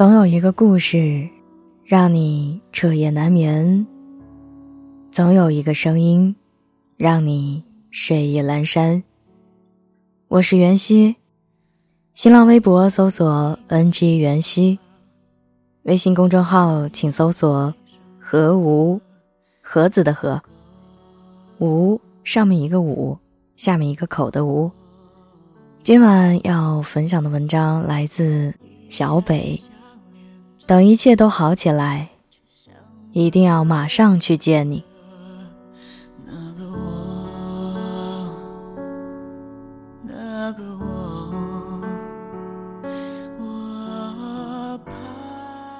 总有一个故事，让你彻夜难眠；总有一个声音，让你睡意阑珊。我是袁熙，新浪微博搜索 “ng 袁熙”，微信公众号请搜索“何无盒子的盒”，无上面一个五，下面一个口的无。今晚要分享的文章来自小北。等一切都好起来，一定要马上去见你。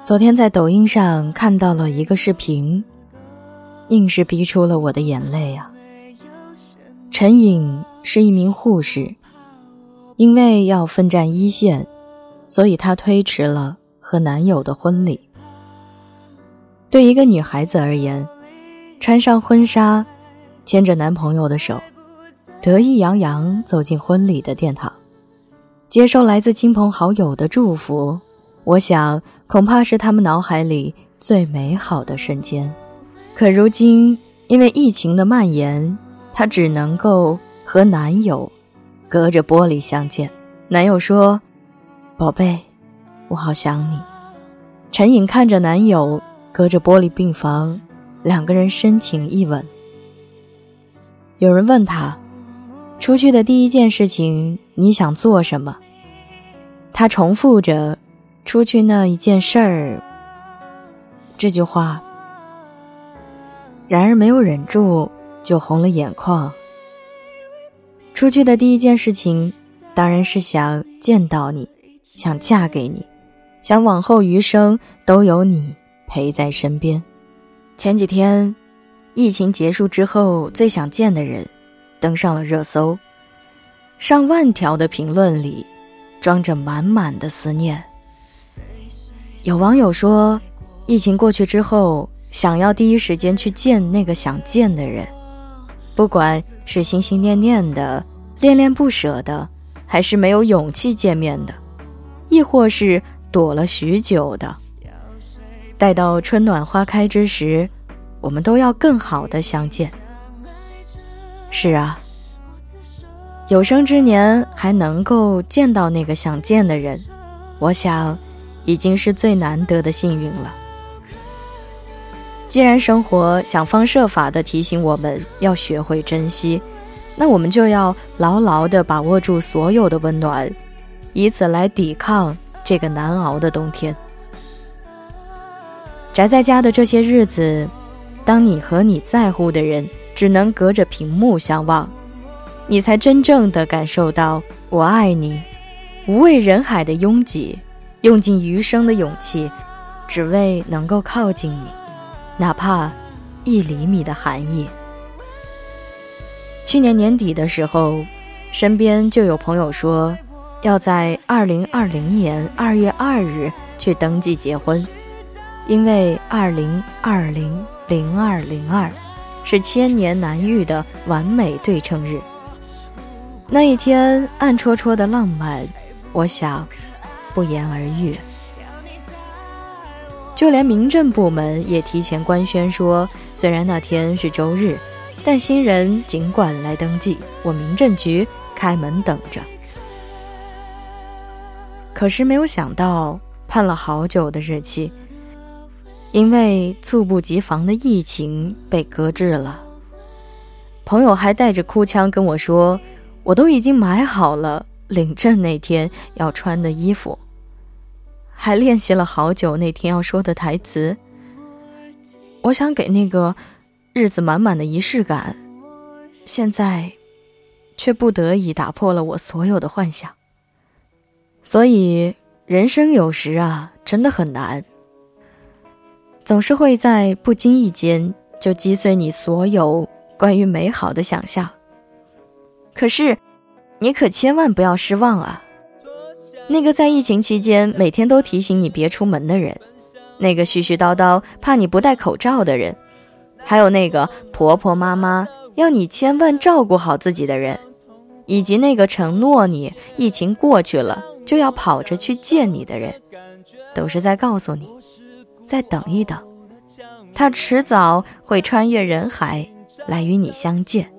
昨天在抖音上看到了一个视频，硬是逼出了我的眼泪啊！陈颖是一名护士，因为要奋战一线，所以她推迟了。和男友的婚礼，对一个女孩子而言，穿上婚纱，牵着男朋友的手，得意洋洋走进婚礼的殿堂，接受来自亲朋好友的祝福，我想恐怕是他们脑海里最美好的瞬间。可如今，因为疫情的蔓延，她只能够和男友隔着玻璃相见。男友说：“宝贝。”我好想你，陈颖看着男友，隔着玻璃病房，两个人深情一吻。有人问他，出去的第一件事情你想做什么？他重复着“出去那一件事儿”这句话，然而没有忍住就红了眼眶。出去的第一件事情，当然是想见到你，想嫁给你。想往后余生都有你陪在身边。前几天，疫情结束之后最想见的人，登上了热搜，上万条的评论里，装着满满的思念。有网友说，疫情过去之后，想要第一时间去见那个想见的人，不管是心心念念的、恋恋不舍的，还是没有勇气见面的，亦或是。躲了许久的，待到春暖花开之时，我们都要更好的相见。是啊，有生之年还能够见到那个想见的人，我想已经是最难得的幸运了。既然生活想方设法的提醒我们要学会珍惜，那我们就要牢牢的把握住所有的温暖，以此来抵抗。这个难熬的冬天，宅在家的这些日子，当你和你在乎的人只能隔着屏幕相望，你才真正的感受到我爱你，无畏人海的拥挤，用尽余生的勇气，只为能够靠近你，哪怕一厘米的寒意。去年年底的时候，身边就有朋友说。要在二零二零年二月二日去登记结婚，因为二零二零零二零二是千年难遇的完美对称日。那一天暗戳戳的浪漫，我想不言而喻。就连民政部门也提前官宣说，虽然那天是周日，但新人尽管来登记，我民政局开门等着。可是没有想到，盼了好久的日期，因为猝不及防的疫情被搁置了。朋友还带着哭腔跟我说：“我都已经买好了领证那天要穿的衣服，还练习了好久那天要说的台词。”我想给那个日子满满的仪式感，现在却不得已打破了我所有的幻想。所以，人生有时啊，真的很难，总是会在不经意间就击碎你所有关于美好的想象。可是，你可千万不要失望啊！那个在疫情期间每天都提醒你别出门的人，那个絮絮叨叨怕你不戴口罩的人，还有那个婆婆妈妈要你千万照顾好自己的人，以及那个承诺你疫情过去了。就要跑着去见你的人，都是在告诉你，再等一等，他迟早会穿越人海来与你相见。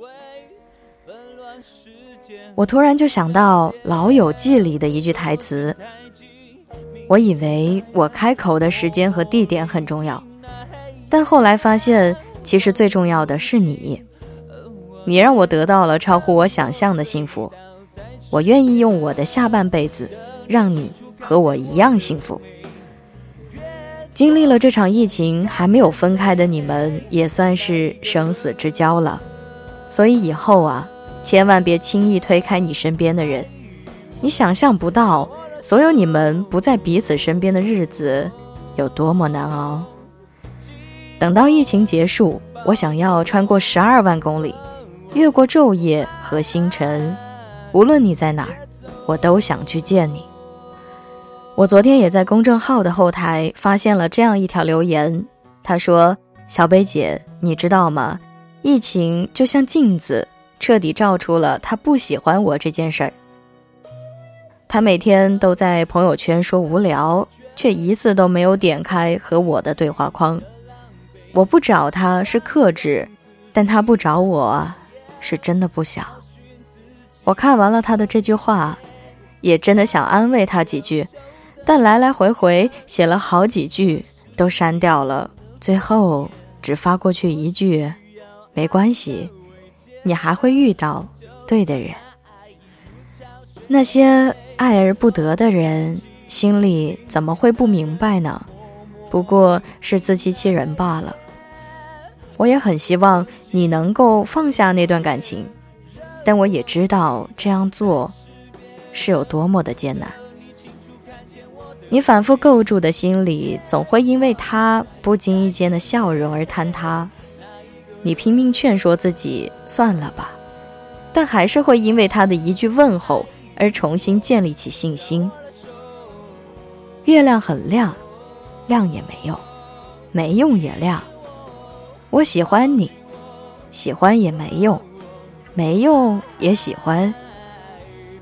我突然就想到《老友记》里的一句台词。我以为我开口的时间和地点很重要，但后来发现，其实最重要的是你。你让我得到了超乎我想象的幸福，我愿意用我的下半辈子，让你和我一样幸福。经历了这场疫情，还没有分开的你们，也算是生死之交了。所以以后啊，千万别轻易推开你身边的人，你想象不到。所有你们不在彼此身边的日子有多么难熬。等到疫情结束，我想要穿过十二万公里，越过昼夜和星辰，无论你在哪儿，我都想去见你。我昨天也在公众号的后台发现了这样一条留言，他说：“小北姐，你知道吗？疫情就像镜子，彻底照出了他不喜欢我这件事儿。”他每天都在朋友圈说无聊，却一次都没有点开和我的对话框。我不找他是克制，但他不找我是真的不想。我看完了他的这句话，也真的想安慰他几句，但来来回回写了好几句都删掉了，最后只发过去一句：“没关系，你还会遇到对的人。”那些。爱而不得的人，心里怎么会不明白呢？不过是自欺欺人罢了。我也很希望你能够放下那段感情，但我也知道这样做是有多么的艰难。你反复构筑的心里，总会因为他不经意间的笑容而坍塌。你拼命劝说自己算了吧，但还是会因为他的一句问候。而重新建立起信心。月亮很亮，亮也没用，没用也亮。我喜欢你，喜欢也没用，没用也喜欢。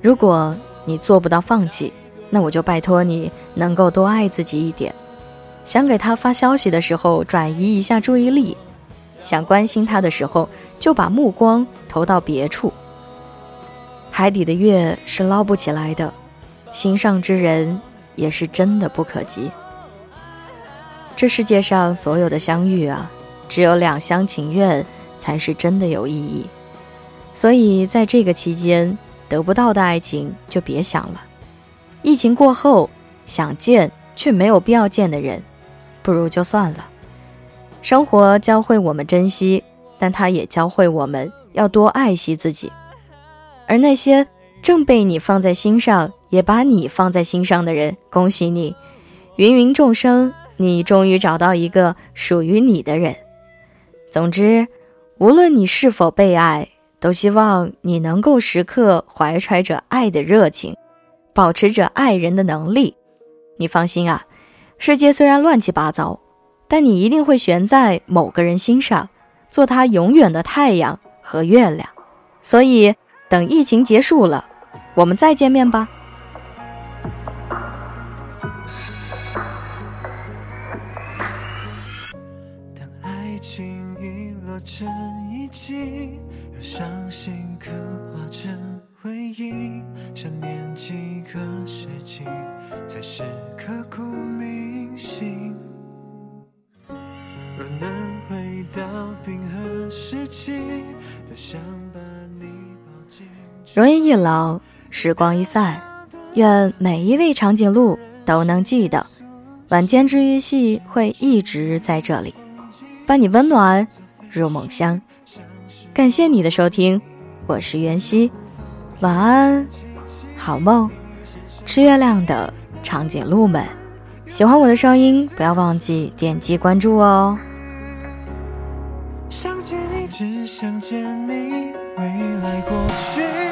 如果你做不到放弃，那我就拜托你能够多爱自己一点。想给他发消息的时候，转移一下注意力；想关心他的时候，就把目光投到别处。海底的月是捞不起来的，心上之人也是真的不可及。这世界上所有的相遇啊，只有两厢情愿才是真的有意义。所以在这个期间得不到的爱情就别想了。疫情过后想见却没有必要见的人，不如就算了。生活教会我们珍惜，但它也教会我们要多爱惜自己。而那些正被你放在心上，也把你放在心上的人，恭喜你！芸芸众生，你终于找到一个属于你的人。总之，无论你是否被爱，都希望你能够时刻怀揣着爱的热情，保持着爱人的能力。你放心啊，世界虽然乱七八糟，但你一定会悬在某个人心上，做他永远的太阳和月亮。所以。等疫情结束了，我们再见面吧。忆，想念几个世纪，才是刻骨铭心。若能回到冰河时期，多想把你抱紧。容颜一老，时光一散，愿每一位长颈鹿都能记得，晚间治愈系会一直在这里，伴你温暖入梦乡。感谢你的收听，我是袁熙，晚安，好梦。吃月亮的长颈鹿们，喜欢我的声音，不要忘记点击关注哦。想见你，只想见你，未来过去。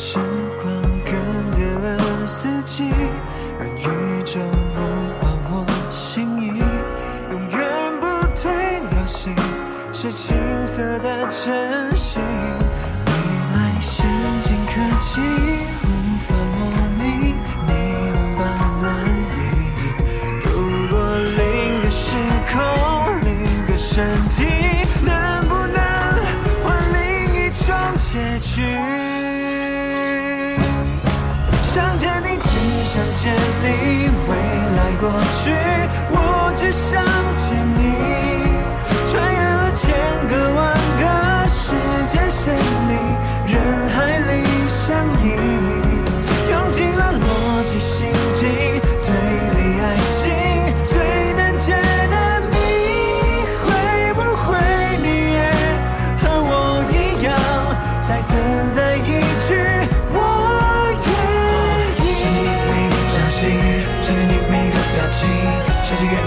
时光更迭了四季，让宇宙不换我心意，永远不退流行，是青涩的真心。未来先进科技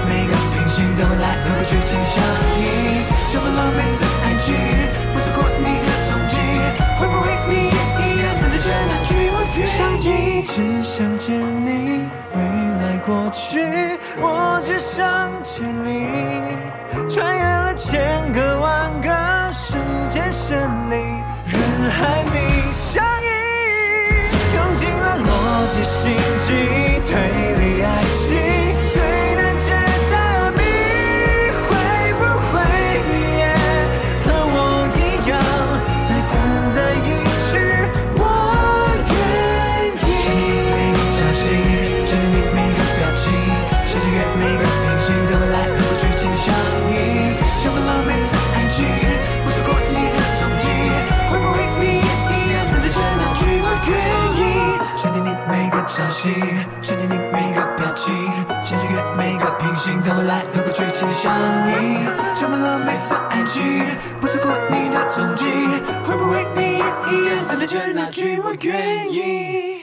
每个平行，在未来和过去紧紧相依，想完了每次爱情，不错过你的踪迹，会不会你也一样等待着那句我愿意？想见，只想见你，未来过去，我只想见你，穿越了千个万个时间线里，人海每个朝夕，想见你每个表情，想穿越每个平行，在未来和过去紧紧相依，充满了每次爱情，不错过你的踪迹，会不会你也一样等待着那句我愿意？